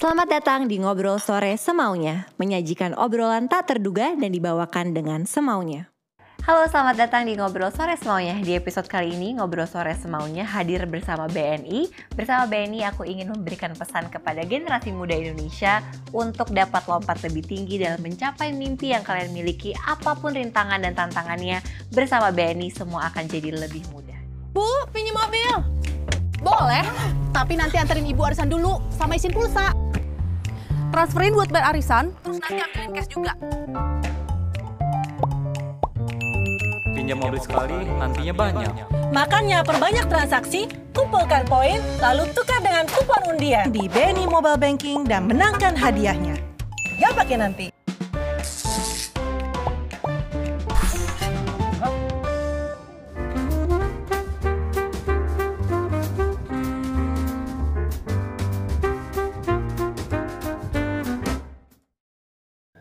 Selamat datang di Ngobrol Sore Semaunya, menyajikan obrolan tak terduga dan dibawakan dengan semaunya. Halo, selamat datang di Ngobrol Sore Semaunya. Di episode kali ini, Ngobrol Sore Semaunya hadir bersama BNI. Bersama BNI, aku ingin memberikan pesan kepada generasi muda Indonesia untuk dapat lompat lebih tinggi dalam mencapai mimpi yang kalian miliki. Apa pun rintangan dan tantangannya, bersama BNI semua akan jadi lebih mudah. Bu, pinjam mobil. Boleh, tapi nanti anterin ibu arisan dulu sama isin pulsa. Transferin buat bayar arisan, terus nanti ambilin cash juga. Pinjam mobil sekali, nantinya banyak. Makanya perbanyak transaksi, kumpulkan poin, lalu tukar dengan kupon undian di BNI Mobile Banking dan menangkan hadiahnya. Gak pakai nanti.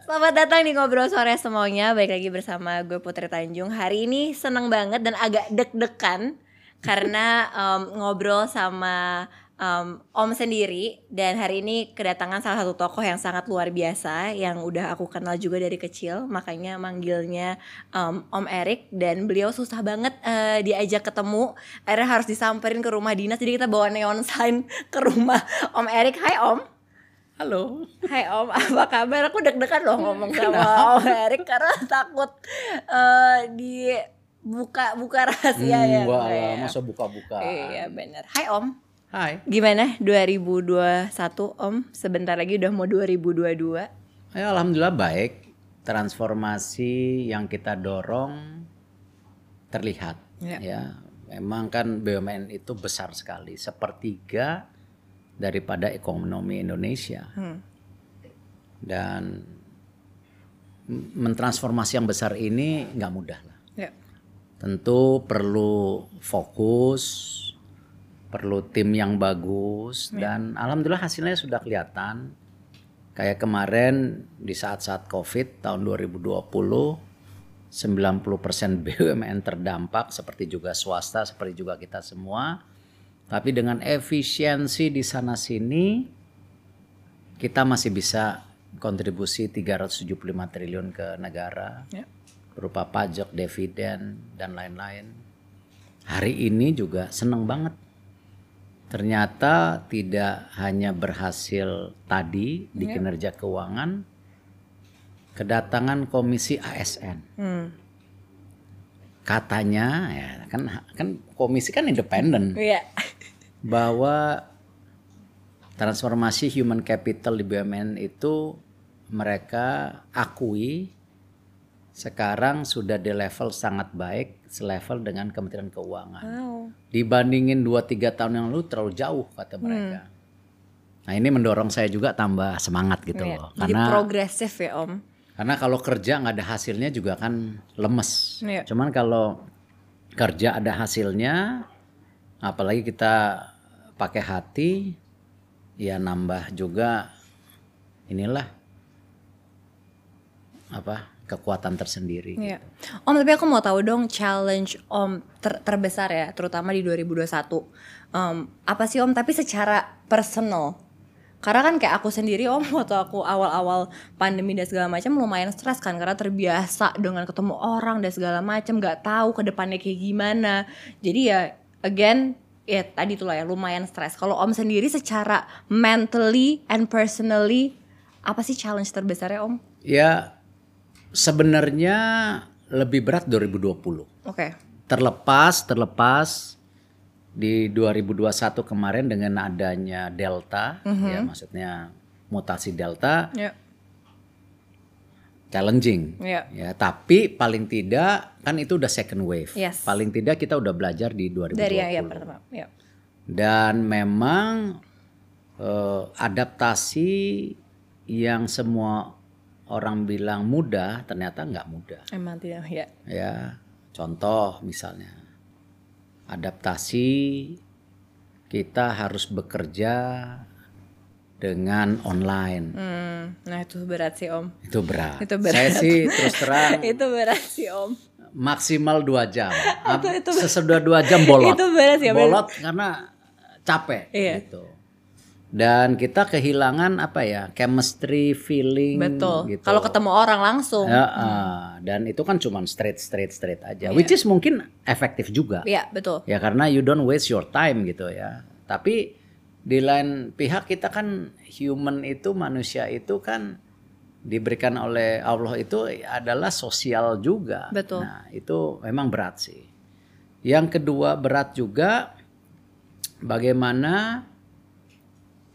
Selamat datang di Ngobrol Sore Semuanya. Baik lagi bersama gue Putri Tanjung. Hari ini seneng banget dan agak deg-degan Karena um, ngobrol sama um, Om sendiri. Dan hari ini kedatangan salah satu tokoh yang sangat luar biasa Yang udah aku kenal juga dari kecil. Makanya manggilnya um, Om Erik Dan beliau susah banget uh, diajak ketemu. Akhirnya harus disamperin ke rumah dinas. Jadi kita bawa neon sign ke rumah Om Erik Hai Om Halo. Hai Om, apa kabar? Aku deg-degan loh ngomong sama Om Erik karena takut uh, di buka buka rahasia ya. Hmm, wah, Enggak ya? masa buka-buka. Iya benar. Hai Om. Hai. Gimana 2021 Om? Sebentar lagi udah mau 2022. Ya, alhamdulillah baik. Transformasi yang kita dorong terlihat. Ya. Ya, memang kan BUMN itu besar sekali, sepertiga daripada ekonomi Indonesia. Hmm. Dan mentransformasi yang besar ini nggak mudah lah. Ya. Tentu perlu fokus, perlu tim yang bagus dan alhamdulillah hasilnya sudah kelihatan. Kayak kemarin di saat-saat Covid tahun 2020 90% BUMN terdampak seperti juga swasta seperti juga kita semua. Tapi dengan efisiensi di sana sini kita masih bisa kontribusi 375 triliun ke negara Ya. berupa pajak, dividen dan lain-lain. Hari ini juga seneng banget. Ternyata tidak hanya berhasil tadi di Ya. kinerja keuangan, kedatangan komisi ASN. Hmm. Katanya ya kan kan komisi kan independen Iya. Bahwa transformasi human capital di BUMN itu mereka akui sekarang sudah di level sangat baik selevel dengan Kementerian Keuangan. Wow. Dibandingin 2-3 tahun yang lalu terlalu jauh kata mereka. Nah ini mendorong saya juga tambah semangat gitu Iya. loh. Jadi Karena progresif ya Om. karena kalau kerja nggak ada hasilnya juga kan lemes. Iya. Cuman kalau kerja ada hasilnya, apalagi kita pakai hati, ya nambah juga inilah apa kekuatan tersendiri. Iya. Om tapi aku mau tahu dong challenge Om ter- terbesar ya, terutama di 2021. Em, apa sih Om? Tapi secara personal. Karena kan kayak aku sendiri Om waktu aku awal-awal pandemi dan segala macam lumayan stres kan karena terbiasa dengan ketemu orang dan segala macam, nggak tahu ke depannya kayak gimana. Jadi ya again ya tadi tuh lah ya lumayan stres. Kalau Om sendiri secara mentally and personally apa sih challenge terbesarnya Om? Ya sebenarnya lebih berat 2020. Oke. Terlepas terlepas di 2021 kemarin dengan adanya delta ya maksudnya mutasi delta Ya. Challenging Iya. ya tapi paling tidak kan itu udah second wave Yes. paling tidak kita udah belajar di 2020 Dari yang pertama. Ya. dan memang eh, adaptasi yang semua orang bilang mudah ternyata nggak mudah Emang tidak ya. ya contoh misalnya adaptasi kita harus bekerja dengan online Hmm, nah itu berat sih om. itu berat. Itu berat. Saya sih terus terang itu berat sih om. maksimal dua jam. Ab- Sesudah dua jam bolot. Itu berat ya, Bolot karena capek Iya. gitu. dan kita kehilangan apa ya chemistry feeling Betul. gitu. Kalau ketemu orang langsung. Ya, ah, dan itu kan cuman straight straight straight aja, which is mungkin efektif juga. Iya, betul. Ya karena you don't waste your time gitu ya. Tapi di lain pihak kita kan human itu manusia itu kan diberikan oleh Allah itu adalah sosial juga. Betul. Nah, itu memang berat sih. Yang kedua berat juga bagaimana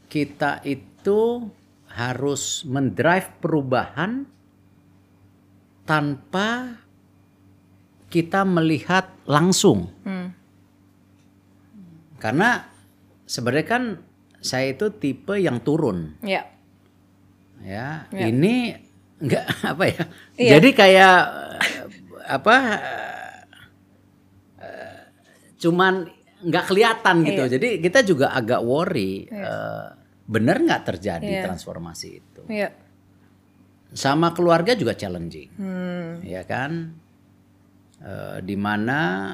kita itu harus mendrive perubahan tanpa kita melihat langsung. Hmm. Karena sebenarnya kan saya itu tipe yang turun Iya. ya. Ya. Ini enggak apa ya? Iya. Jadi kayak eh, apa eh, cuman nggak kelihatan gitu. Iya. Jadi kita juga agak worry eh, bener nggak terjadi Iya. transformasi itu. Iya. Sama keluarga juga challenging. Hmm. ya kan Eh, di mana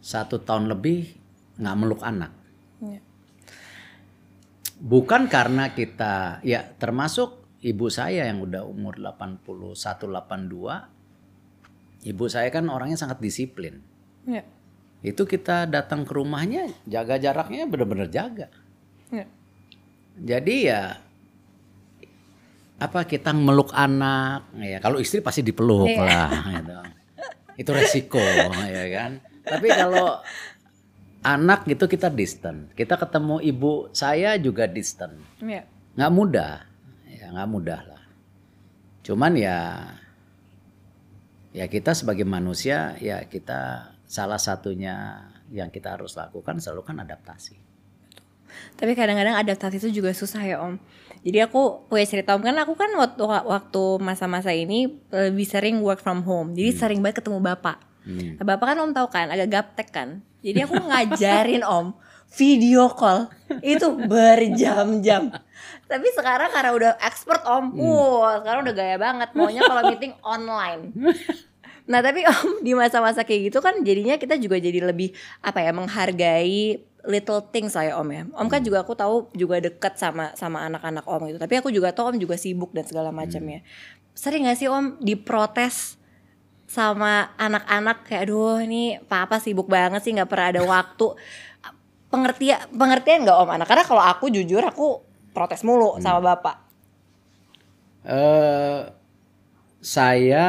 satu tahun lebih nggak meluk anak Iya. bukan karena kita ya termasuk ibu saya yang udah umur 81 82 ibu saya kan orangnya sangat disiplin Iya. itu kita datang ke rumahnya jaga jaraknya bener-bener jaga Iya. jadi ya apa kita meluk anak ya kalau istri pasti dipeluk Iya. lah gitu. itu resiko ya kan tapi kalau anak gitu kita distant kita ketemu ibu saya juga distant Iya. nggak mudah ya nggak mudah lah cuman ya ya kita sebagai manusia ya kita salah satunya yang kita harus lakukan selalu kan adaptasi Tapi kadang-kadang adaptasi itu juga susah ya Om. Jadi aku punya cerita Om kan aku kan waktu waktu masa-masa ini lebih sering work from home. Jadi sering banget ketemu bapak. Hmm. Nah, bapak kan Om tahu kan agak gaptek kan. Jadi aku ngajarin Om video call itu berjam-jam. Tapi sekarang karena udah expert Om, wow sekarang udah gaya banget maunya kalau meeting online. Nah tapi Om di masa-masa kayak gitu kan jadinya kita juga jadi lebih apa ya menghargai little things lah ya Om ya. Om kan juga aku tahu juga deket sama sama anak-anak Om gitu. Tapi aku juga tahu Om juga sibuk dan segala macamnya. Sering gak sih Om diprotes sama anak-anak kayak aduh ini papa sibuk banget sih nggak pernah ada waktu. Pengertian pengertian nggak om anak karena kalau aku jujur aku protes mulu sama bapak. Eh saya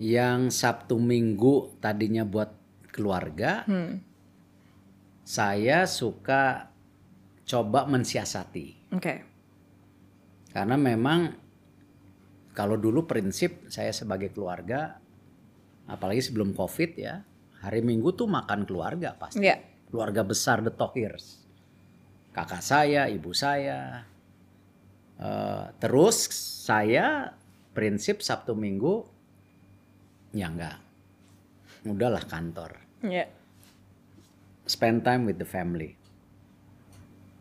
yang Sabtu Minggu tadinya buat keluarga, hmm. saya suka coba mensiasati. oke. Karena memang kalau dulu prinsip saya sebagai keluarga, apalagi sebelum COVID ya, hari Minggu tuh makan keluarga pasti. ya Keluarga besar The Tohirs. Kakak saya, ibu saya. Eh, terus saya prinsip Sabtu Minggu ya enggak. Udahlah kantor. ya Spend time with the family.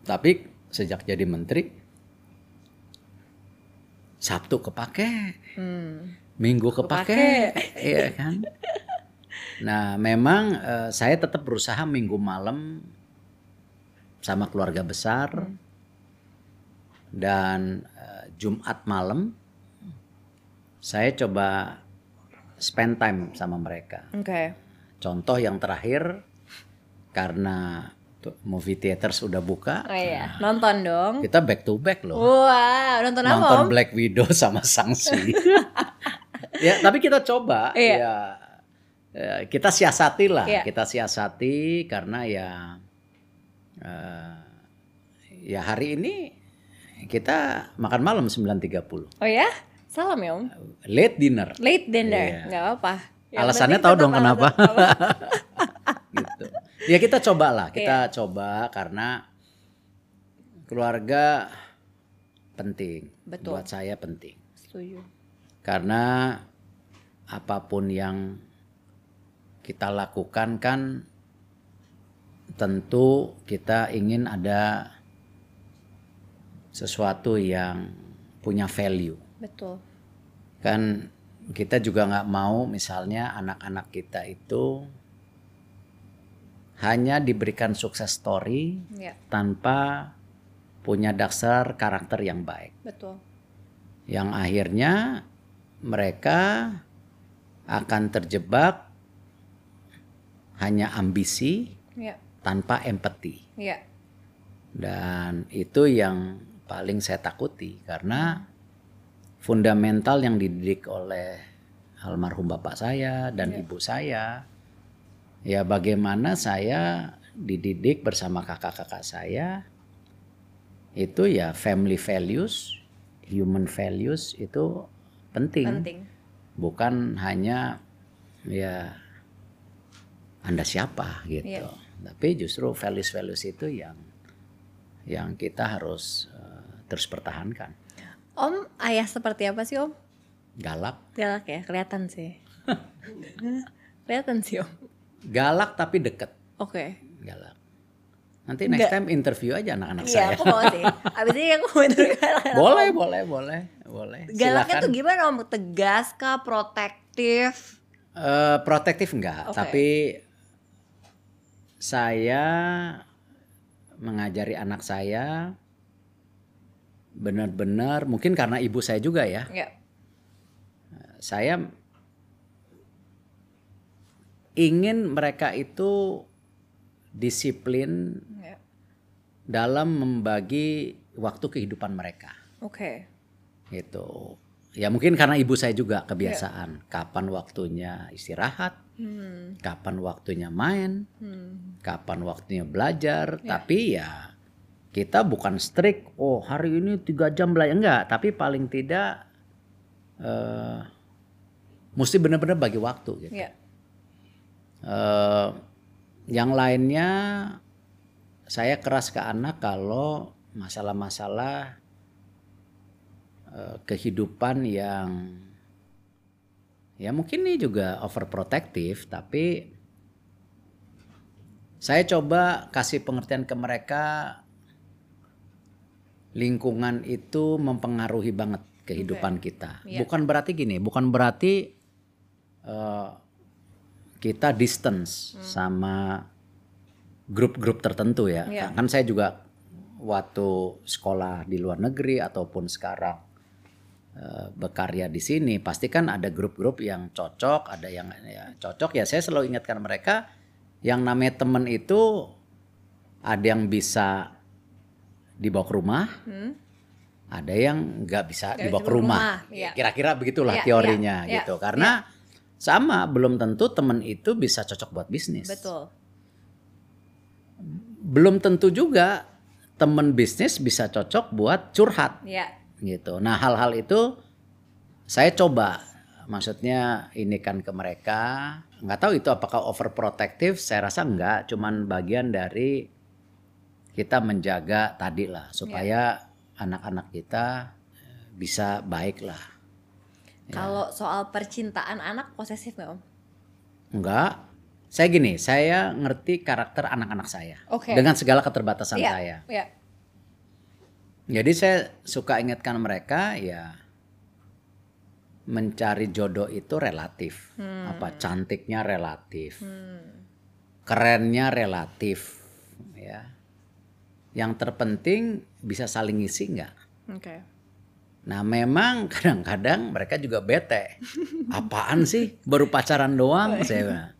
Tapi sejak jadi menteri Sabtu kepake, hmm. Minggu kepake, iya kan? Nah, memang eh, saya tetap berusaha Minggu malam sama keluarga besar dan eh, Jumat malam saya coba spend time sama mereka. oke Contoh yang terakhir karena movie theater sudah buka, oh iya nonton dong kita back to back loh. Wah, nonton apa nonton? Black Widow sama Sangsi. ya, tapi kita coba Iya. ya eh, kita siasati lah, Iya. kita siasati karena ya eh, ya hari ini kita makan malam 9.30. Oh ya? Salam ya om. Late dinner Late dinner, Iya. nggak apa-apa. Yang Alasannya tahu dong kenapa? Ya kita coba lah, Iya. kita coba karena keluarga penting. Betul. Buat saya penting. Setuju. Karena apa pun yang kita lakukan kan tentu kita ingin ada sesuatu yang punya value. Betul. Kan kita juga nggak mau misalnya anak-anak kita itu hanya diberikan sukses story Ya, tanpa punya dasar karakter yang baik. betul. Yang akhirnya mereka akan terjebak hanya ambisi Ya, tanpa empati. ya, Dan itu yang paling saya takuti karena fundamental yang dididik oleh almarhum bapak saya dan ibu saya ya bagaimana saya dididik bersama kakak-kakak saya itu ya family values, human values itu penting. penting. Bukan hanya ya Anda siapa gitu. Iya. Tapi justru values-values itu yang yang kita harus eh, terus pertahankan. Om, ayah seperti apa sih Om? Galak, Galak ya, kelihatan sih. kelihatan sih Om. Galak tapi deket. Oke. Galak. Nanti next Nggak. time interview aja anak-anak Iya, saya. aku mau sih. Abis ini aku mau interview anak-anak boleh, boleh, boleh, boleh. Galaknya Silakan. tuh gimana Om? Tegas kah? Protektif? Eh, protektif enggak, Oke. tapi saya mengajari anak saya benar-benar mungkin karena ibu saya juga ya. Ya. Saya ingin mereka itu disiplin Ya. dalam membagi waktu kehidupan mereka. Oke. Gitu. Ya mungkin karena ibu saya juga kebiasaan kapan waktunya istirahat, Hmm. kapan waktunya main, Hmm. kapan waktunya belajar. Ya. Tapi ya kita bukan strict. Oh hari ini tiga jam belajar enggak. Tapi paling tidak eh mesti benar-benar bagi waktu. Gitu. Ya. Eh, yang lainnya saya keras ke anak kalau masalah-masalah eh, kehidupan yang ya mungkin ini juga overprotective tapi saya coba kasih pengertian ke mereka lingkungan itu mempengaruhi banget kehidupan kita. Iya. Bukan berarti gini, bukan berarti eh, kita distance sama grup-grup tertentu ya. Iya. Kan saya juga waktu sekolah di luar negeri ataupun sekarang eh, berkarya di sini, pasti kan ada grup-grup yang cocok, ada yang ya, cocok ya. Saya selalu ingatkan mereka yang namanya teman itu ada yang bisa dibawa ke rumah, Hmm. ada yang nggak bisa Nggak dibawa ke rumah. iya. Kira-kira begitulah Iya, teorinya iya, iya, gitu. Karena sama belum tentu teman itu bisa cocok buat bisnis. Betul. Belum tentu juga teman bisnis bisa cocok buat curhat Ya. gitu. Nah, hal-hal itu saya coba maksudnya ini kan ke mereka. Nggak tahu itu apakah overprotective, saya rasa enggak, cuman bagian dari kita menjaga tadi lah supaya anak-anak kita eh, bisa baik lah. Ya. Kalau soal percintaan anak posesif nggak Om? Enggak. Saya gini, saya ngerti karakter anak-anak saya Oke. dengan segala keterbatasan Iya, saya. Iya. Jadi saya suka ingatkan mereka ya mencari jodoh itu relatif. Apa cantiknya relatif. Kerennya relatif ya. Yang terpenting bisa saling ngisi nggak? Oke. Nah memang kadang-kadang mereka juga bete. Apaan sih baru pacaran doang saya bilang.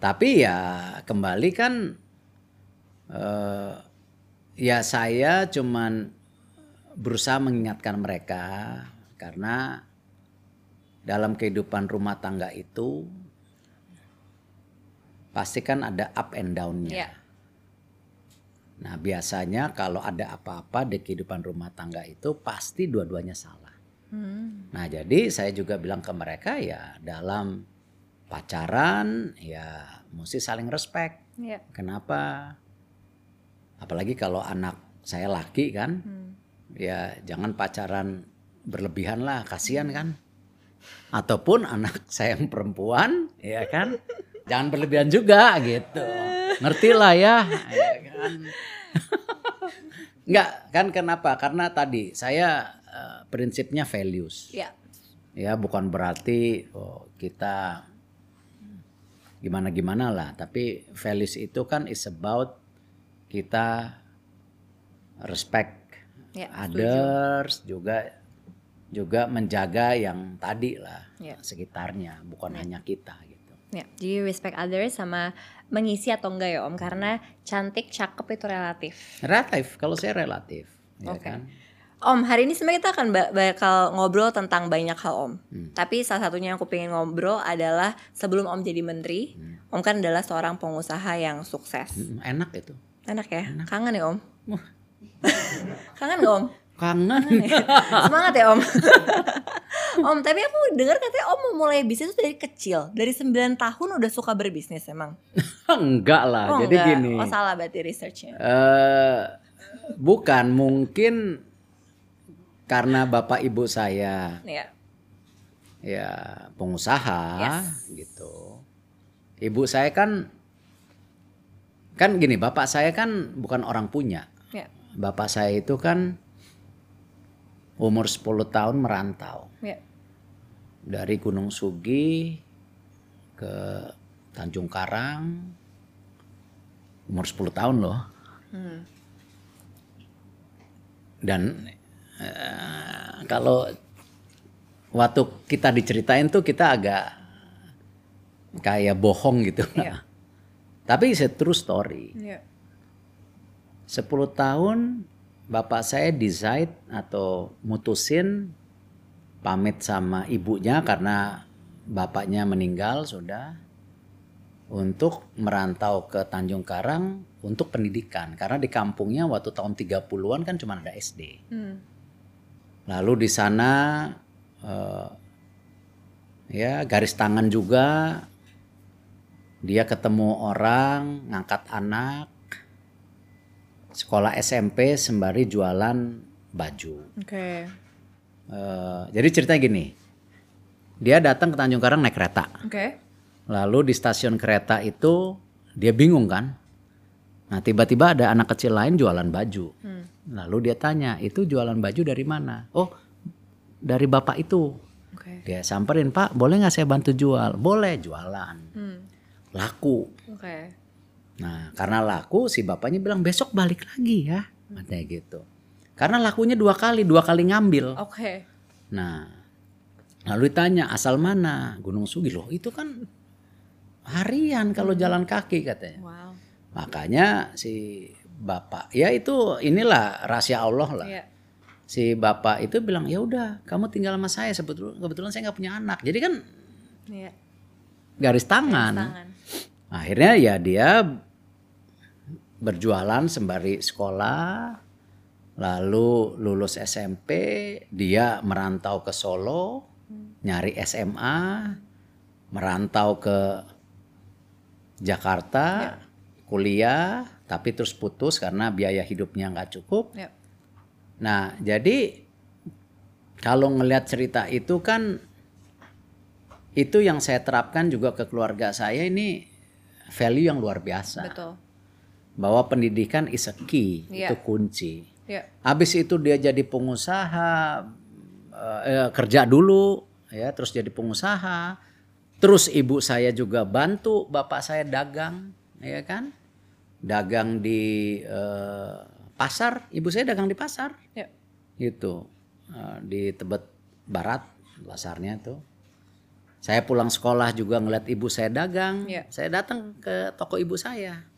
Tapi ya kembali kan eh, ya saya cuman berusaha mengingatkan mereka karena dalam kehidupan rumah tangga itu pasti kan ada up and down-nya. Iya. Nah biasanya kalau ada apa-apa di kehidupan rumah tangga itu pasti dua-duanya salah. Hmm. Nah jadi saya juga bilang ke mereka ya dalam pacaran ya mesti saling respect. Iya. Kenapa? Apalagi kalau anak saya laki kan, Hmm. ya jangan pacaran berlebihan lah, kasihan kan. Ataupun anak saya yang perempuan, ya kan, jangan berlebihan juga gitu. Ngerti lah ya, ya kan. Enggak, kan kenapa? Karena tadi saya eh, prinsipnya values. Iya. Ya bukan berarti oh, kita gimana-gimana lah. Tapi values itu kan is about kita respect Ya, others juga juga menjaga yang tadi lah Ya. sekitarnya, bukan hanya kita gitu. Ya, jadi respect others sama mengisi atau enggak ya Om karena cantik cakep itu relatif. Relatif, kalau saya relatif, ya Oke. kan. Om, hari ini sebenarnya kita akan ba- bakal ngobrol tentang banyak hal Om. Hmm. Tapi salah satunya yang aku pengen ngobrol adalah sebelum Om jadi menteri, Om kan adalah seorang pengusaha yang sukses. Mm, Enak itu. Enak ya? Kangen ya Om? Kangen gak Om? Kangen. Semangat ya Om. om, tapi aku dengar katanya Om mau mulai bisnis tuh dari kecil. Dari 9 tahun udah suka berbisnis emang. Enggak lah, Oh, jadi enggak. gini. Oh, salah berarti researchnya. eh bukan mungkin karena bapak ibu saya Ya. ya pengusaha Yes. gitu. Ibu saya kan kan gini, bapak saya kan bukan orang punya. Ya. Bapak saya itu kan umur 10 tahun merantau Ya. dari Gunung Sugi ke Tanjung Karang umur 10 tahun loh. Hmm. Dan eh, kalau waktu kita diceritain tuh kita agak kayak bohong gitu. Iya. Tapi it's a true story. Ya. 10 tahun bapak saya decide atau mutusin pamit sama ibunya karena bapaknya meninggal sudah untuk merantau ke Tanjung Karang untuk pendidikan karena di kampungnya waktu tahun 30-an kan cuma ada SD. Hmm. Lalu di sana eh, ya garis tangan juga dia ketemu orang ngangkat anak sekolah SMP sembari jualan baju. Oke. Eh, jadi ceritanya gini, dia datang ke Tanjung Karang naik kereta. Oke. Lalu di stasiun kereta itu dia bingung kan. Nah tiba-tiba ada anak kecil lain jualan baju. Lalu dia tanya, itu jualan baju dari mana? Oh dari bapak itu. Oke. Dia samperin, Pak boleh nggak saya bantu jual? Boleh jualan. Hmm. Laku. Oke. Nah karena laku si bapaknya bilang besok balik lagi ya. Katanya gitu. Karena lakunya dua kali, dua kali ngambil. Oke. Nah, lalu ditanya asal mana? Gunung Sugi loh. Itu kan harian kalau jalan kaki katanya. Wow. Makanya si bapak, ya itu inilah rahasia Allah lah. Iya. Si bapak itu bilang ya udah, kamu tinggal sama saya sebetulnya kebetulan saya nggak punya anak. Jadi kan Iya. garis tangan. Tangan. Akhirnya ya dia berjualan sembari sekolah, lalu lulus SMP, dia merantau ke Solo, nyari SMA, merantau ke Jakarta, kuliah, tapi terus putus karena biaya hidupnya nggak cukup. Ya. Nah, jadi kalau ngelihat cerita itu kan itu yang saya terapkan juga ke keluarga saya ini value yang luar biasa. Betul. Bahwa pendidikan is a key, Iya. itu kunci. Ya. Habis itu dia jadi pengusaha, eh, eh, kerja dulu, ya, terus jadi pengusaha. Terus ibu saya juga bantu bapak saya dagang, ya kan? Dagang di eh, pasar, ibu saya dagang di pasar, Ya. gitu, Eh, di Tebet Barat pasarnya tuh. Saya pulang sekolah juga ngeliat ibu saya dagang, Iya. saya datang ke toko ibu saya.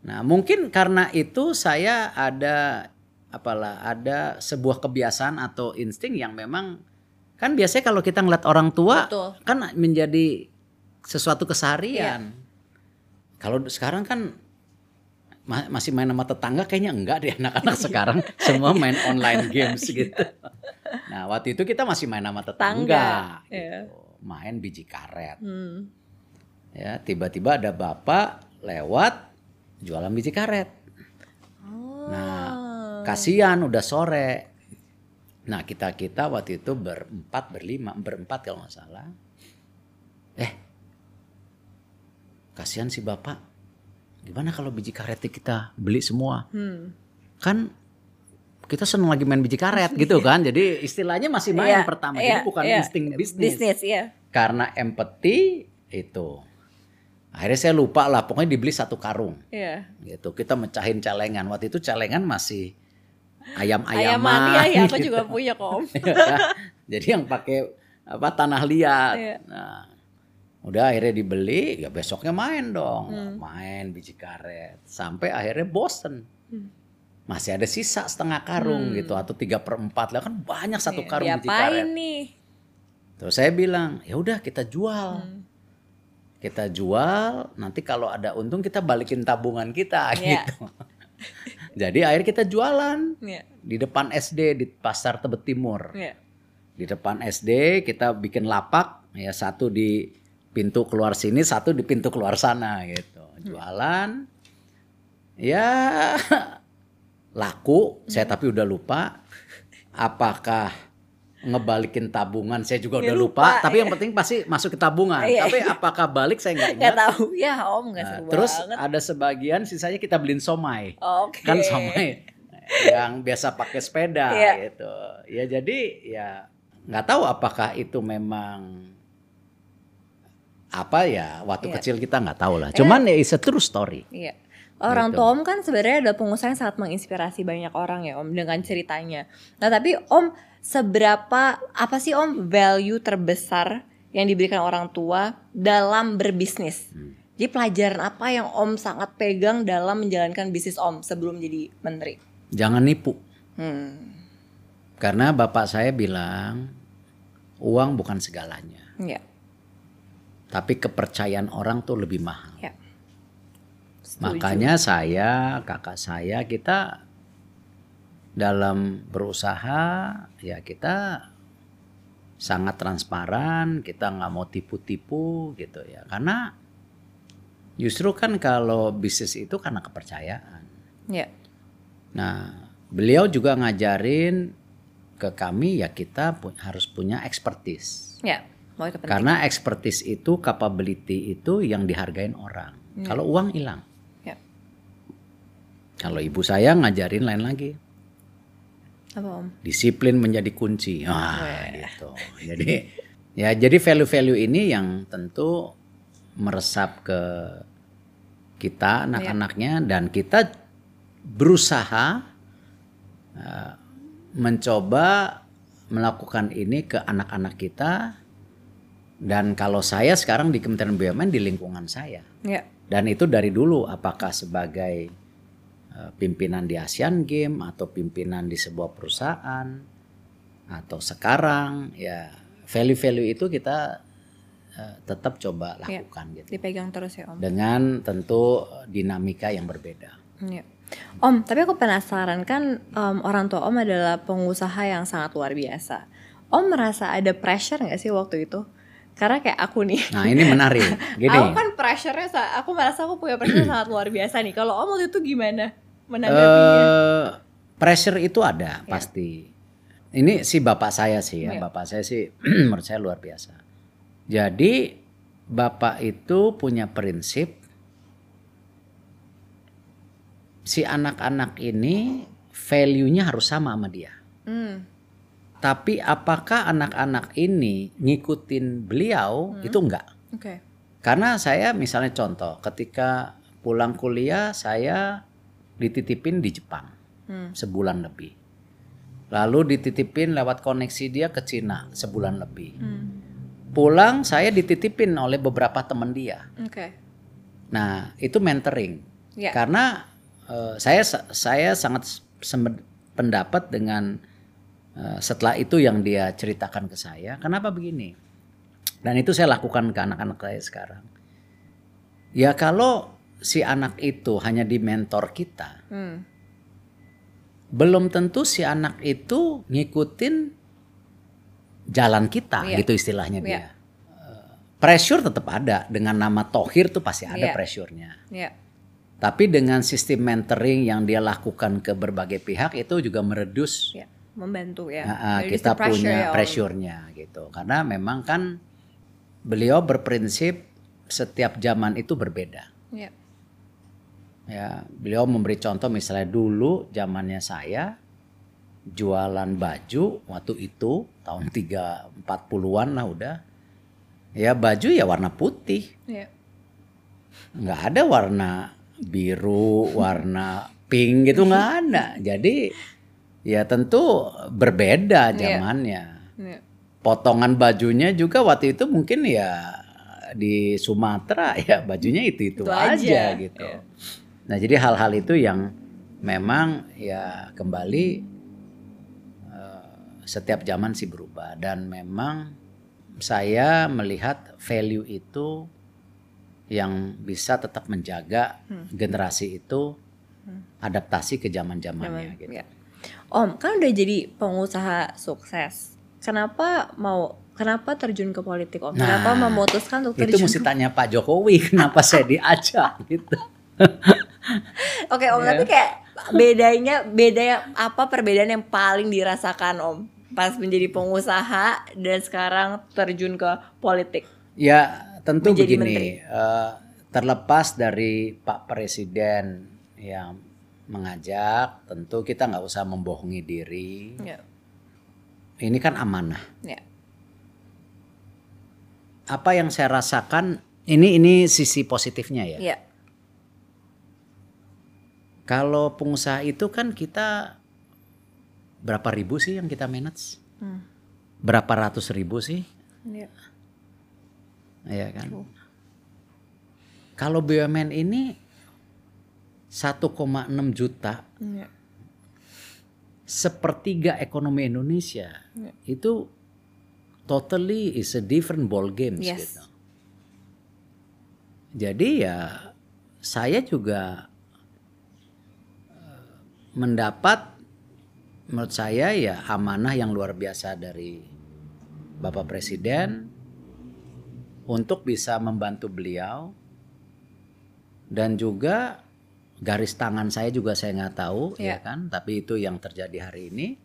Nah, mungkin karena itu saya ada apalah ada sebuah kebiasaan atau insting yang memang kan biasanya kalau kita ngeliat orang tua Betul. kan menjadi sesuatu keseharian. Kalau sekarang kan ma- masih main sama tetangga kayaknya enggak deh anak-anak sekarang semua main online games gitu. Nah, waktu itu kita masih main sama tetangga, Tangga, gitu. iya. Main biji karet. Hmm. Ya, tiba-tiba ada bapak lewat jualan biji karet. Oh. Nah, kasihan udah sore. Nah, kita-kita waktu itu berempat, berlima, berempat kalau nggak salah. Eh, kasihan si bapak. Gimana kalau biji karetnya kita beli semua? Hmm. Kan kita seneng lagi main biji karet gitu kan. Jadi istilahnya masih main Iya, pertama. iya, Jadi bukan iya. insting bisnis. Bisnis, iya. Karena empathy itu. Akhirnya saya lupa lah, pokoknya dibeli satu karung Iya. gitu. Kita mecahin celengan. Waktu itu celengan masih Ayaman ayam-ayaman. ya, ya aku gitu. juga punya kok Om. Jadi yang pakai apa tanah liat. Iya. Nah, udah akhirnya dibeli, ya besoknya main dong, Hmm. main biji karet. Sampai akhirnya bosen. Hmm. Masih ada sisa setengah karung gitu atau tiga per empat lah kan banyak satu Iya, karung biji diapain karet. nih? Terus saya bilang, ya udah kita jual. Hmm. Kita jual, nanti kalau ada untung kita balikin tabungan kita Iya. gitu. Jadi akhirnya kita jualan Iya. di depan SD di Pasar Tebet Timur. Iya. Di depan SD kita bikin lapak, ya satu di pintu keluar sini, satu di pintu keluar sana gitu. Jualan, ya laku. Saya Hmm. tapi udah lupa apakah ngebalikin tabungan saya juga Ya, udah lupa, lupa, tapi ya. yang penting pasti masuk ke tabungan. Iya. Tapi apakah balik saya nggak ingat. Nggak tahu ya Om nggak Nah, terus banget. ada sebagian sisanya kita beliin somai. Oke. Kan somai yang biasa pakai sepeda Iya. gitu. Ya jadi ya nggak tahu apakah itu memang apa ya waktu Iya. kecil kita nggak tahu lah. Cuman ya it's a true story. Iya. Orang Gitu. tua Om kan sebenarnya adalah pengusaha yang sangat menginspirasi banyak orang ya Om dengan ceritanya. Nah tapi Om seberapa apa sih Om value terbesar yang diberikan orang tua dalam berbisnis? Hmm. Jadi pelajaran apa yang Om sangat pegang dalam menjalankan bisnis Om sebelum jadi menteri? Jangan nipu. Hmm, Karena bapak saya bilang uang bukan segalanya. ya, Tapi kepercayaan orang tuh lebih mahal. ya. Setuju. Makanya saya, kakak saya, kita dalam berusaha ya kita sangat transparan, kita nggak mau tipu-tipu gitu ya. Karena justru kan kalau bisnis itu karena kepercayaan. ya, Nah, beliau juga ngajarin ke kami ya kita pu- harus punya expertise. ya. Karena expertise itu, capability itu yang dihargain orang. Kalau uang hilang. Ya. Kalau ibu saya ngajarin lain lagi. Apa Om? Disiplin menjadi kunci. Wah, gitu. Jadi ya jadi value-value ini yang tentu meresap ke kita anak-anaknya dan kita berusaha uh, mencoba melakukan ini ke anak-anak kita dan kalau saya sekarang di Kementerian BUMN di lingkungan saya Ya, dan itu dari dulu apakah sebagai pimpinan di Asian Game atau pimpinan di sebuah perusahaan atau sekarang ya value-value itu kita uh, tetap coba Iya. lakukan gitu dipegang terus ya Om. dengan tentu dinamika yang berbeda. Iya. Om, tapi aku penasaran kan em, orang tua Om adalah pengusaha yang sangat luar biasa. Om merasa ada pressure nggak sih waktu itu? Karena kayak aku nih, Nah ini menarik. Gini, aku kan pressure-nya, aku merasa aku punya pressure sangat luar biasa nih. Kalau Om waktu itu gimana menanggapinya? eh pressure itu ada pasti. Ini si bapak saya sih ya, Iya. bapak saya sih menurut saya luar biasa. Jadi bapak itu punya prinsip si anak-anak ini value-nya harus sama sama dia. Hmm, Tapi apakah anak-anak ini ngikutin beliau itu enggak? Oke. Karena saya misalnya contoh, ketika pulang kuliah saya dititipin di Jepang Hmm. sebulan lebih. Lalu dititipin lewat koneksi dia ke Cina sebulan lebih. Hmm. Pulang saya dititipin oleh beberapa teman dia. Oke. Nah itu mentoring. Ya. Karena eh, saya saya sangat pendapat dengan setelah itu yang dia ceritakan ke saya. Kenapa begini? Dan itu saya lakukan ke anak-anak saya sekarang. Ya kalau si anak itu hanya di mentor kita, Hmm. belum tentu si anak itu ngikutin jalan kita, Iya. gitu istilahnya Iya. dia. Eh, Pressure tetap ada dengan nama Tohir tuh pasti ada Iya. pressure-nya. Ya. Tapi dengan sistem mentoring yang dia lakukan ke berbagai pihak itu juga meredus Ya. Membantu ya. Reduce kita punya ya, pressure-nya gitu. Karena memang kan beliau berprinsip setiap zaman itu berbeda. Ya. Ya, beliau memberi contoh misalnya dulu zamannya saya jualan baju waktu itu tahun 3 40-an lah udah. Ya baju ya warna putih. Ya. nggak ada warna biru, warna pink gitu nggak ada. Jadi ya tentu berbeda zamannya. Iya. Potongan bajunya juga waktu itu mungkin ya di Sumatera ya bajunya itu itu, Itu aja, aja, gitu. iya. Nah jadi hal-hal itu yang memang ya kembali eh, setiap zaman sih berubah dan memang saya melihat value itu yang bisa tetap menjaga generasi itu adaptasi ke zaman zamannya gitu. Ya. Om kan udah jadi pengusaha sukses. Kenapa mau kenapa terjun ke politik Om? kenapa Nah, memutuskan untuk Itu terjun? mesti tanya Pak Jokowi kenapa saya diajak gitu. Oke Om, Iya. tapi kayak bedanya beda apa perbedaan yang paling dirasakan Om pas menjadi pengusaha dan sekarang terjun ke politik? Ya tentu Menjadi begini, menteri. eh, terlepas dari Pak Presiden yang mengajak, tentu kita nggak usah membohongi diri. Ya. Ini kan amanah. Ya. Apa yang saya rasakan ini ini sisi positifnya ya. Ya. Kalau pengusaha itu kan kita berapa ribu sih yang kita manage? Hmm. Berapa ratus ribu sih? Ya. Iya kan? Kalau BUMN ini 1,6 juta Ya. sepertiga ekonomi Indonesia Ya. itu totally is a different ball games Yes. gitu. Jadi ya saya juga eh, mendapat menurut saya ya amanah yang luar biasa dari Bapak Presiden untuk bisa membantu beliau dan juga garis tangan saya juga saya nggak tahu Ya. ya kan tapi itu yang terjadi hari ini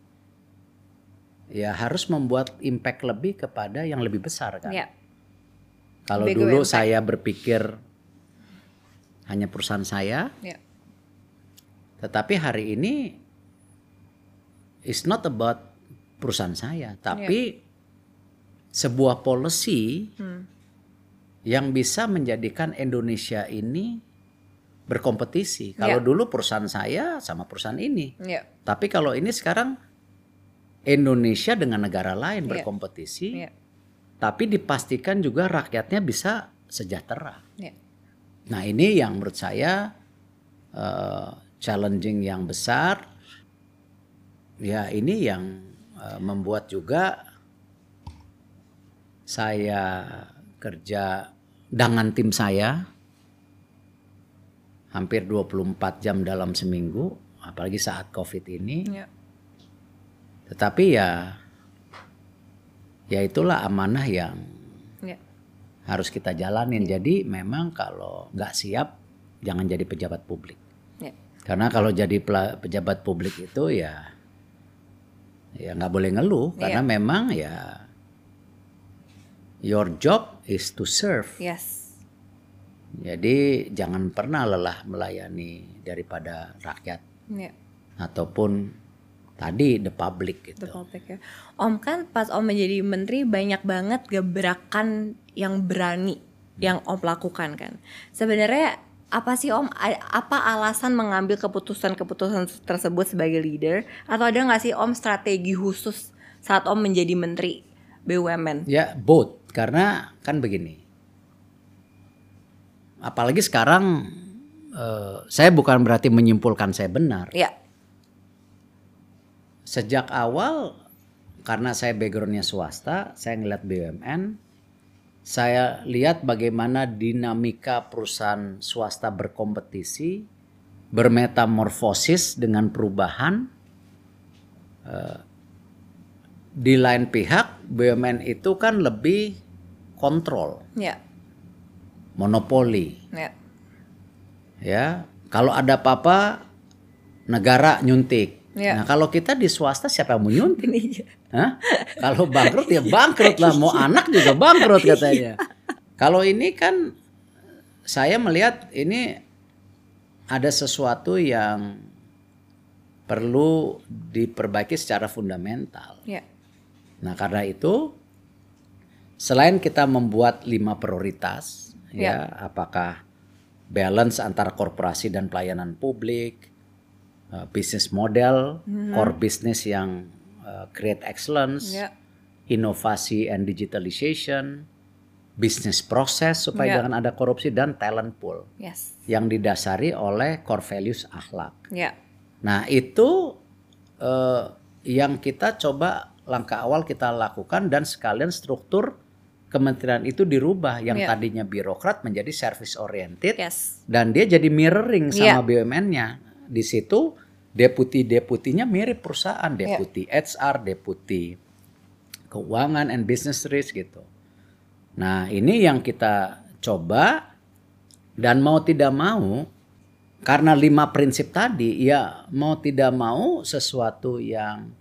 ya harus membuat impact lebih kepada yang lebih besar kan Ya. kalau Bigger dulu impact. saya berpikir hanya perusahaan saya Ya. tetapi hari ini it's not about perusahaan saya tapi sebuah policy Hmm. yang bisa menjadikan Indonesia ini berkompetisi. Kalau Ya. dulu perusahaan saya sama perusahaan ini, Ya. tapi kalau ini sekarang Indonesia dengan negara lain Ya. berkompetisi, Ya. tapi dipastikan juga rakyatnya bisa sejahtera. Ya. Nah ini yang menurut saya eh, challenging yang besar. Ya ini yang eh, membuat juga saya kerja dengan tim saya hampir 24 jam dalam seminggu, apalagi saat COVID ini. Ya. Tetapi ya ya itulah amanah yang Ya. harus kita jalanin. Jadi memang kalau nggak siap jangan jadi pejabat publik. Ya. Karena kalau jadi pejabat publik itu ya ya nggak boleh ngeluh karena Iya. memang ya your job is to serve. Yes. Jadi jangan pernah lelah melayani daripada rakyat Ya. ataupun tadi the public gitu. The public ya. Om kan pas Om menjadi menteri banyak banget gebrakan yang berani yang Om lakukan kan. Sebenarnya apa sih Om? Apa alasan mengambil keputusan-keputusan tersebut sebagai leader? Atau ada nggak sih Om strategi khusus saat Om menjadi menteri BUMN? Ya both karena kan begini. Apalagi sekarang eh, saya bukan berarti menyimpulkan saya benar. Ya, Sejak awal karena saya backgroundnya swasta, saya ngeliat BUMN, saya lihat bagaimana dinamika perusahaan swasta berkompetisi, bermetamorfosis dengan perubahan. Eh, di lain pihak BUMN itu kan lebih kontrol, ya, monopoli. ya, ya kalau ada apa-apa negara nyuntik Ya. nah kalau kita di swasta siapa yang mau nyuntik Iya. Hah? kalau bangkrut ya bangkrut lah mau anak juga bangkrut katanya kalau ini kan saya melihat ini ada sesuatu yang perlu diperbaiki secara fundamental ya, Nah karena itu selain kita membuat lima prioritas ya, apakah balance antara korporasi dan pelayanan publik, uh, bisnis model, core business yang uh, create excellence, Ya. inovasi and digitalization, bisnis proses supaya Ya. jangan ada korupsi dan talent pool Yes. yang didasari oleh core values akhlak. Ya. Nah itu eh, yang kita coba langkah awal kita lakukan dan sekalian struktur kementerian itu dirubah yang Ya. tadinya birokrat menjadi service oriented Yes. dan dia jadi mirroring sama Ya. BUMN-nya. Di situ deputi-deputinya mirip perusahaan, Ya. deputi HR, deputi keuangan and business risk gitu. Nah, ini yang kita coba dan mau tidak mau karena lima prinsip tadi ya mau tidak mau sesuatu yang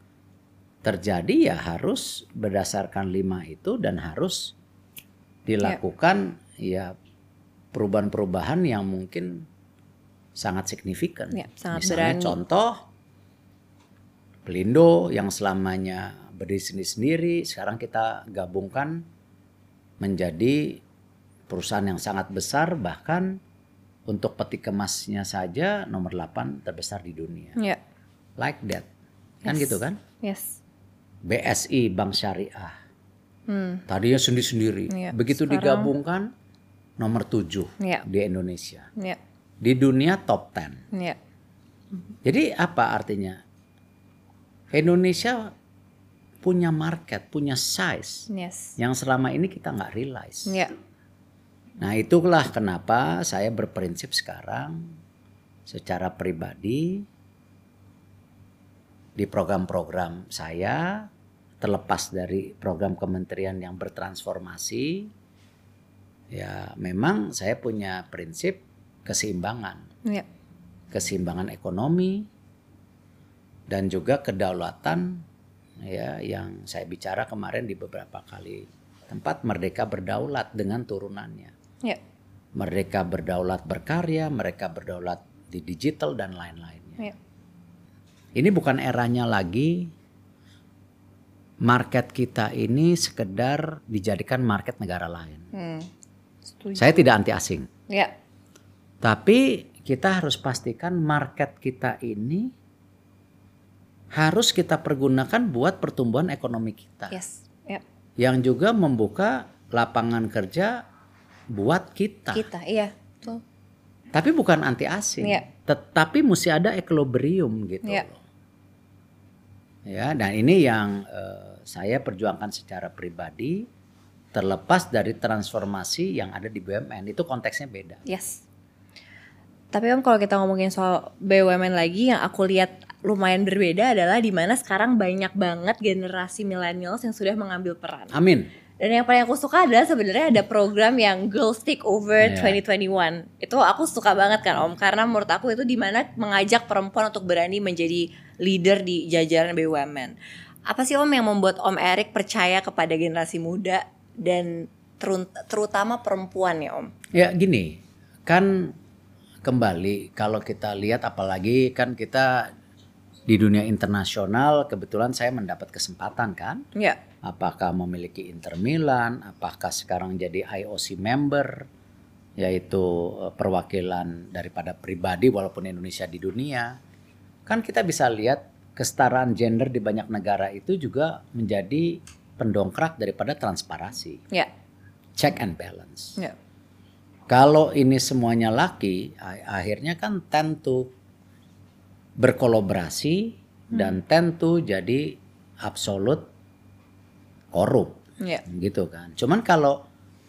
terjadi ya harus berdasarkan lima itu dan harus dilakukan ya perubahan-perubahan yang mungkin sangat signifikan. Ya, sangat Misalnya berani. contoh Pelindo yang selamanya berdiri sendiri-sendiri sekarang kita gabungkan menjadi perusahaan yang sangat besar bahkan untuk peti kemasnya saja nomor 8 terbesar di dunia. Ya. Like that. Kan Yes. gitu kan? Yes. BSI Bank Syariah. Hmm. Tadinya sendiri-sendiri. Iya, Begitu sekarang- digabungkan nomor 7 Iya. di Indonesia. Ya. Di dunia top 10. Ya. Jadi apa artinya? Indonesia punya market, punya size Yes. yang selama ini kita nggak realize. Ya. Nah itulah kenapa saya berprinsip sekarang secara pribadi di program-program saya terlepas dari program kementerian yang bertransformasi ya memang saya punya prinsip keseimbangan Ya. keseimbangan ekonomi dan juga kedaulatan ya yang saya bicara kemarin di beberapa kali tempat merdeka berdaulat dengan turunannya Ya. mereka berdaulat berkarya mereka berdaulat di digital dan lain-lainnya Ya. ini bukan eranya lagi market kita ini sekedar dijadikan market negara lain Hmm. Setuju. saya tidak anti asing Ya. Tapi kita harus pastikan market kita ini harus kita pergunakan buat pertumbuhan ekonomi kita. Yes. Ya. Yang juga membuka lapangan kerja buat kita. Kita. Iya. Tuh. Tapi bukan anti asing. Iya. Tetapi mesti ada equilibrium gitu Iya. loh. Ya, dan ini yang eh, saya perjuangkan secara pribadi terlepas dari transformasi yang ada di BUMN itu konteksnya beda. Yes. Tapi om kalau kita ngomongin soal BUMN lagi yang aku lihat lumayan berbeda adalah di mana sekarang banyak banget generasi millennials yang sudah mengambil peran. Amin. Dan yang paling aku suka adalah sebenarnya ada program yang Girls Take Over Iya. 2021. Itu aku suka banget kan Om karena menurut aku itu di mana mengajak perempuan untuk berani menjadi leader di jajaran BUMN. Apa sih Om yang membuat Om Erik percaya kepada generasi muda dan terutama perempuan ya Om? Ya gini, kan kembali kalau kita lihat apalagi kan kita di dunia internasional kebetulan saya mendapat kesempatan kan Ya. apakah memiliki Inter Milan, apakah sekarang jadi IOC member yaitu eh, perwakilan daripada pribadi walaupun Indonesia di dunia. Kan kita bisa lihat kesetaraan gender di banyak negara itu juga menjadi pendongkrak daripada transparansi, Ya. check and balance. Ya. Kalau ini semuanya laki, akhirnya kan tentu berkolaborasi dan tentu jadi absolut korup Ya. gitu kan. Cuman kalau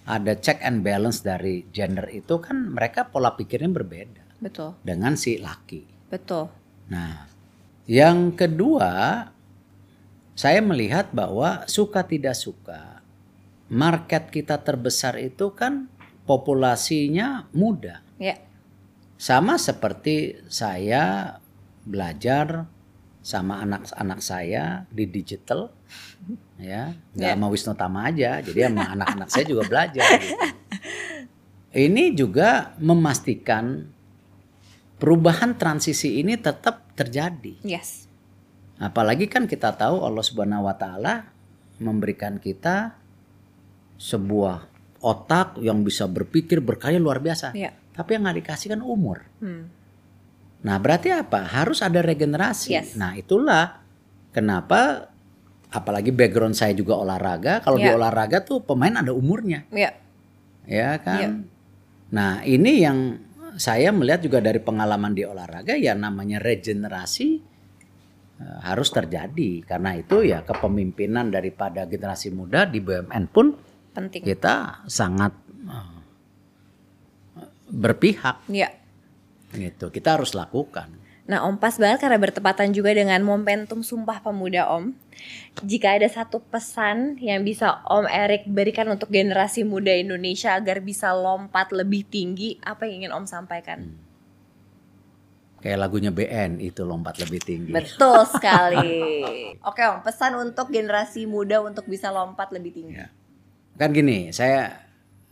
ada check and balance dari gender itu kan mereka pola pikirnya berbeda Betul. dengan si laki. Betul. Nah, yang kedua saya melihat bahwa suka tidak suka market kita terbesar itu kan populasinya muda. Ya. Sama seperti saya belajar sama anak-anak saya di digital ya nggak Ya. sama Wisnu Tama aja jadi sama anak-anak saya juga belajar gitu. ini juga memastikan perubahan transisi ini tetap terjadi Yes. apalagi kan kita tahu Allah Subhanahu wa taala memberikan kita sebuah otak yang bisa berpikir berkarya luar biasa Ya. Tapi yang nggak dikasih kan umur. Hmm. Nah berarti apa? Harus ada regenerasi. Yes. Nah itulah kenapa apalagi background saya juga olahraga. Kalau di Ya. olahraga tuh pemain ada umurnya, Ya. ya kan? Iya. Nah ini yang saya melihat juga dari pengalaman di olahraga ya namanya regenerasi eh, harus terjadi karena itu ya kepemimpinan daripada generasi muda di BUMN pun Penting. kita sangat eh, berpihak Ya. gitu. Kita harus lakukan. Nah, Om pas banget karena bertepatan juga dengan momentum Sumpah Pemuda Om. Jika ada satu pesan yang bisa Om Erik berikan untuk generasi muda Indonesia agar bisa lompat lebih tinggi, apa yang ingin Om sampaikan? Kayak lagunya BN itu lompat lebih tinggi. Betul sekali. Oke Om, pesan untuk generasi muda untuk bisa lompat lebih tinggi. Ya. Kan gini, saya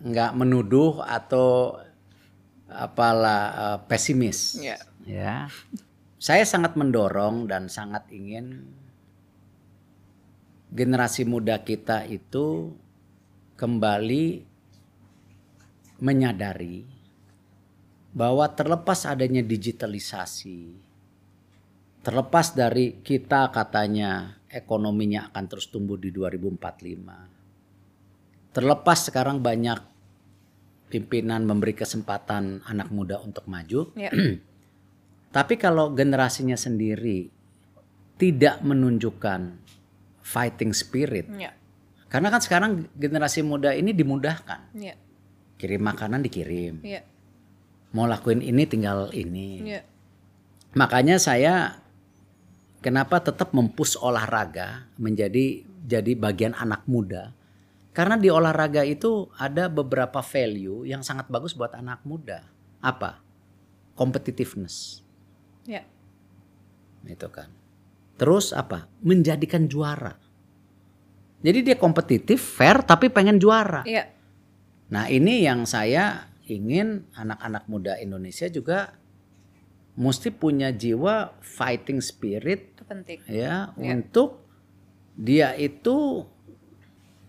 nggak menuduh atau apalah eh, pesimis. Ya. Ya. Saya sangat mendorong dan sangat ingin generasi muda kita itu kembali menyadari bahwa terlepas adanya digitalisasi, terlepas dari kita katanya ekonominya akan terus tumbuh di 2045. Terlepas sekarang banyak pimpinan memberi kesempatan anak muda untuk maju, Ya. tapi kalau generasinya sendiri tidak menunjukkan fighting spirit, Ya. karena kan sekarang generasi muda ini dimudahkan, Ya. kirim makanan dikirim, Ya. mau lakuin ini tinggal ini. Ya. Makanya saya kenapa tetap mempush olahraga menjadi jadi bagian anak muda. Karena di olahraga itu ada beberapa value yang sangat bagus buat anak muda. Apa? Competitiveness. Ya. Itu kan. Terus apa? Menjadikan juara. Jadi dia kompetitif, fair tapi pengen juara. Ya. Nah, ini yang saya ingin anak-anak muda Indonesia juga mesti punya jiwa fighting spirit Itu penting. ya Ya. untuk dia itu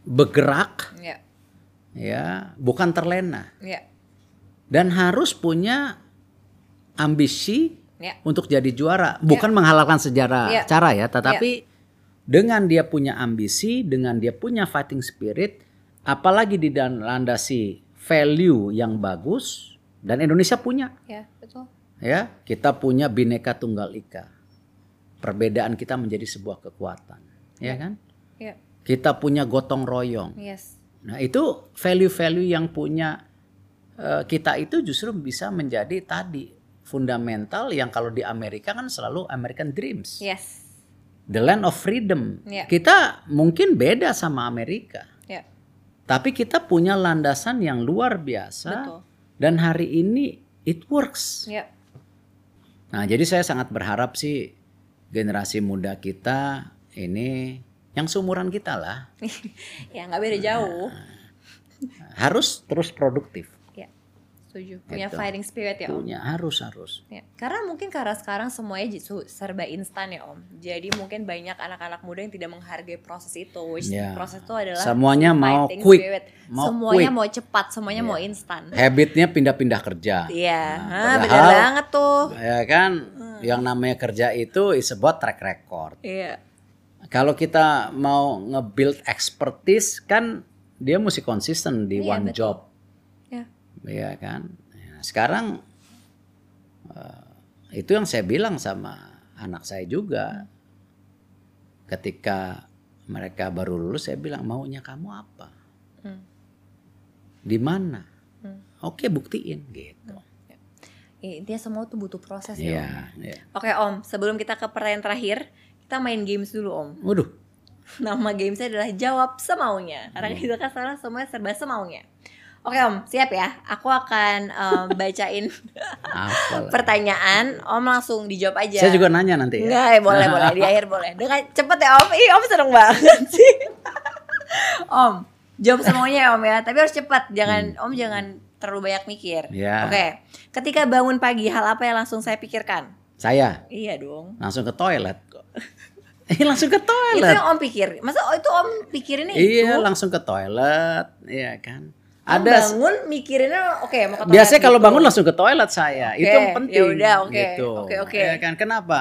bergerak Ya. ya, bukan terlena Ya. dan harus punya ambisi Ya. untuk jadi juara, bukan menghalalkan sejarah Ya. cara ya, tetapi dengan dia punya ambisi, dengan dia punya fighting spirit, apalagi di dan landasi value yang bagus dan Indonesia punya Ya, betul. ya, kita punya bineka tunggal ika. Perbedaan kita menjadi sebuah kekuatan, ya kan? Ya. Kita punya gotong royong. Yes. Nah, itu value-value yang punya eh, kita itu justru bisa menjadi tadi fundamental yang kalau di Amerika kan selalu American Dreams. Yes. The land of freedom. Ya. Kita mungkin beda sama Amerika. Ya. Tapi kita punya landasan yang luar biasa Betul. dan hari ini it works. Ya. Nah, jadi saya sangat berharap sih generasi muda kita ini yang seumuran kita lah Ya, nggak beda jauh. harus terus produktif. Setuju. Punya Gitu. fighting spirit ya, Om. Punya harus harus. Ya, karena mungkin karena sekarang semuanya serba instan ya om. Jadi mungkin banyak anak-anak muda yang tidak menghargai proses itu. Which Ya. proses itu adalah Semuanya mau quick, spirit. mau semuanya quick. mau cepat, semuanya Ya. mau instan. Habitnya pindah-pindah kerja. Iya, Nah, ah, bener padahal- banget tuh. Ya kan, yang namanya kerja itu is about track record. Iya, Kalau kita mau nge-build expertise kan dia mesti konsisten di Iya, one betul. job. Ya, Iya kan? Ya, sekarang eh, itu yang saya bilang sama anak saya juga. Ketika mereka baru lulus saya bilang maunya kamu apa? Hmm. Di mana? Hmm. Oke buktiin gitu. Ya, intinya semua tuh butuh proses ya. Iya. Om. iya. Oke om, sebelum kita ke pertanyaan terakhir, kita main games dulu om. Waduh. Nama gamesnya adalah jawab semaunya. Karena Hmm. kita kan sekarang semuanya serba semaunya. Oke om, siap ya? Aku akan em, bacain pertanyaan, om langsung dijawab aja. Saya juga nanya nanti ya. Enggak, ya, boleh, boleh. Di akhir boleh. Dengan cepet ya om. Ih, om seneng banget sih. om, jawab semuanya ya om ya. Tapi harus cepat. Jangan, om jangan terlalu banyak mikir. Hmm. Ya. Oke. Ketika bangun pagi, hal apa yang langsung saya pikirkan? Saya Iya dong. langsung ke toilet kok. Eh, langsung ke Itu toilet. yang om pikir. Masa oh, itu om pikirinnya Iya, itu? langsung ke toilet, iya kan. Om Ada bangun mikirinnya oke mau ke toilet biasanya kalau gitu. bangun langsung ke toilet saya. Oke, Itu yang penting. ya udah, oke. Gitu. Oke, oke. Ya kan kenapa?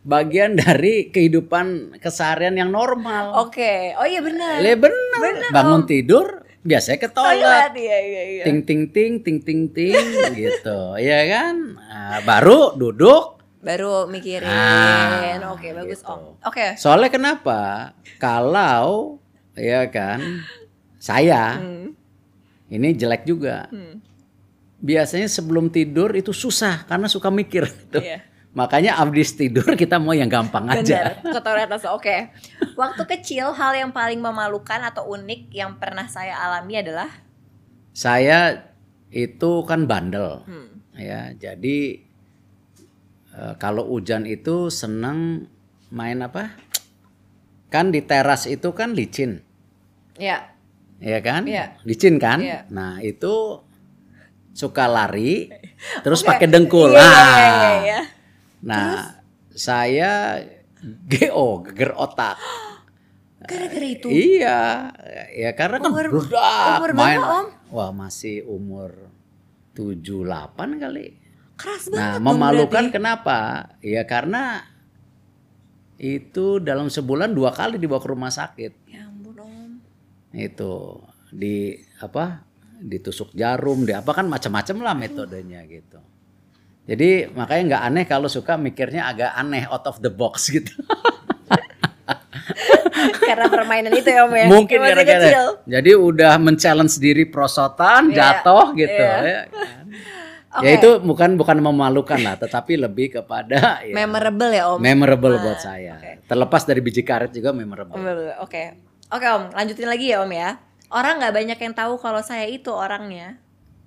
Bagian dari kehidupan keseharian yang normal. Oke, oh iya benar. Ya benar. Bangun tidur biasanya ke toilet. Toilet, iya iya iya. Ting ting ting ting ting ting gitu. Ya kan? Nah, baru duduk. Baru mikirin. Ah, oke, bagus gitu. Om. Oke. Soalnya kenapa? Kalau ya kan saya Hmm. Ini jelek juga. Hmm. Biasanya sebelum tidur itu susah karena suka mikir gitu. Iya. Makanya abis tidur kita mau yang gampang aja. Toilet langsung. Oke. Waktu kecil hal yang paling memalukan atau unik yang pernah saya alami adalah Saya itu kan bandel. Hmm. Ya, jadi eh, kalau hujan itu seneng main apa? Kan di teras itu kan licin. ya, ya kan? Iya. Licin kan? Iya. Nah, itu suka lari terus Oke. pakai dengkul. Iya, Nah, iya, nah saya GO, geger otak. Gara-gara itu. Iya, ya karena kan Umur- berudak umur main. berapa, Om? Wah, masih umur 78 kali. Keras Nah, banget dong memalukan berarti. kenapa? Ya karena itu dalam sebulan dua kali dibawa ke rumah sakit. Ya. Itu di apa ditusuk jarum di apa kan macam-macam lah metodenya gitu jadi makanya nggak aneh kalau suka mikirnya agak aneh out of the box gitu Karena permainan itu ya Om ya. mungkin gara-gara kecil. jadi udah men-challenge diri prosotan Iya, jatuh gitu iya. ya kan. Oke. ya itu bukan bukan memalukan lah tetapi lebih kepada ya, Memorable ya Om. memorable Ah, buat saya oke. terlepas dari biji karet juga memorable Memorable, Oke. Oke Om, lanjutin lagi ya Om ya. Orang nggak banyak yang tahu kalau saya itu orangnya.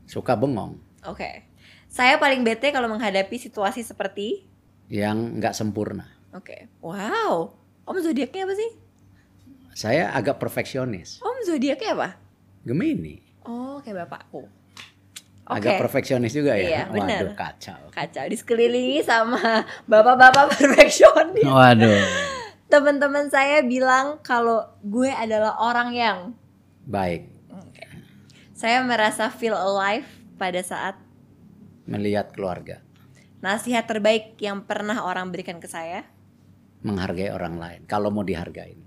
suka bengong Oke. Saya paling bete kalau menghadapi situasi seperti yang nggak sempurna Oke. Wow. Om zodiaknya apa sih? saya agak perfeksionis Om zodiaknya apa? Gemini Oh, kayak bapakku. Oke. agak perfeksionis juga Iya, ya. benar. Waduh kacau. Kacau di sekelilingi sama bapak-bapak perfeksionis. Waduh. Teman-teman saya bilang kalau gue adalah orang yang Baik saya merasa feel alive pada saat melihat keluarga, nasihat terbaik yang pernah orang berikan ke saya. menghargai orang lain. Kalau mau dihargain.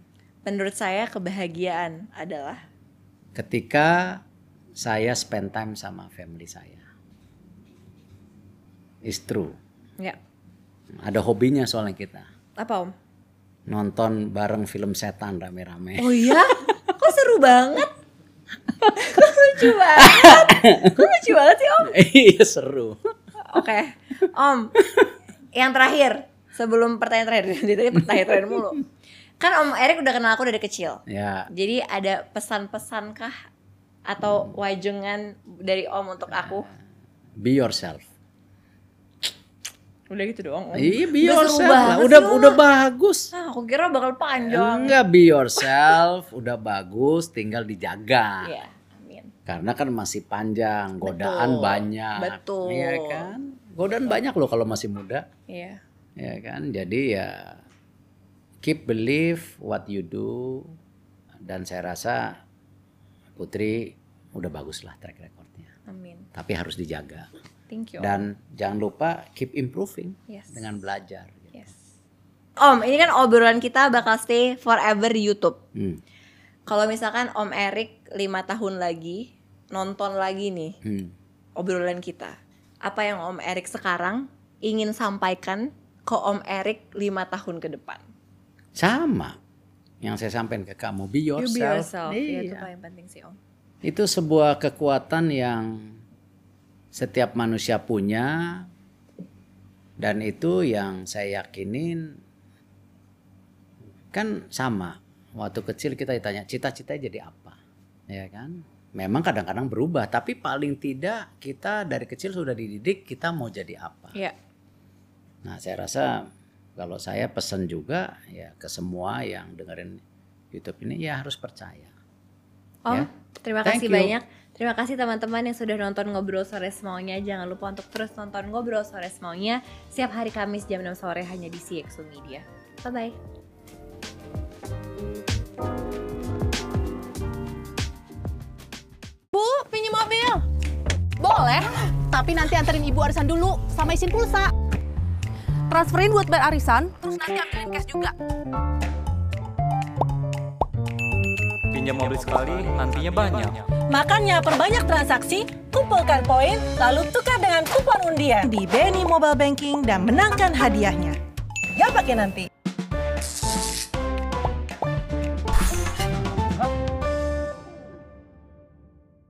Menurut saya kebahagiaan adalah Ketika saya spend time sama family saya. It's true. ya Ada hobinya soalnya kita. apa om? Nonton bareng film setan rame-rame. Oh iya? Kok seru banget? Kok lucu banget? Kok lucu banget sih om? Iya seru. Oke, Om. Yang terakhir, sebelum pertanyaan terakhir, tadi pertanyaan terakhir mulu. Kan Om Erik udah kenal aku dari kecil. Ya, Jadi ada pesan-pesan kah atau wajengan dari Om untuk aku? be yourself. Udah gitu doang. Om. Iya, be Udah yourself lah. Udah Om. udah bagus. Ah, aku kira bakal panjang. Enggak be yourself, udah bagus, tinggal dijaga. Iya, amin. Karena kan masih panjang, godaan Betul, banyak. betul. Iya kan? Godaan banyak loh kalau masih muda. Iya. Ya kan? Jadi ya keep believe what you do dan saya rasa Putri udah bagus lah track recordnya. Amin. Tapi harus dijaga. Thank you. Om. Dan jangan lupa keep improving Yes. dengan belajar. Yes. Om, ini kan obrolan kita bakal stay forever di YouTube. Hmm. Kalau misalkan Om Erik lima tahun lagi nonton lagi nih Hmm. obrolan kita, apa yang Om Erik sekarang ingin sampaikan ke Om Erik lima tahun ke depan? Sama yang saya sampaikan ke kamu, be You yourself. be yourself. Iya, itu Iya. paling penting sih Om. Itu sebuah kekuatan yang setiap manusia punya dan itu yang saya yakinin kan sama. Waktu kecil kita ditanya cita-cita jadi apa, ya kan? Memang kadang-kadang berubah, tapi paling tidak kita dari kecil sudah dididik kita mau jadi apa. Iya. Nah, saya rasa kalau saya pesan juga ya ke semua yang dengerin YouTube ini ya harus percaya. Om, Ya. terima Thank kasih you. banyak. Terima kasih teman-teman yang sudah nonton Ngobrol Sore Semaunya. Jangan lupa untuk terus nonton Ngobrol Sore Semaunya setiap hari Kamis jam 6 sore hanya di CXO Media. Bye-bye. Bu, pinjam Boleh, tapi nanti anterin ibu arisan dulu sama isin pulsa. Transferin buat bayar arisan, terus nanti ambilin cash juga. Pinjam mobil sekali, nantinya banyak. Makanya perbanyak transaksi, kumpulkan poin, lalu tukar dengan kupon undian di BNI Mobile Banking dan menangkan hadiahnya. Gak pakai nanti.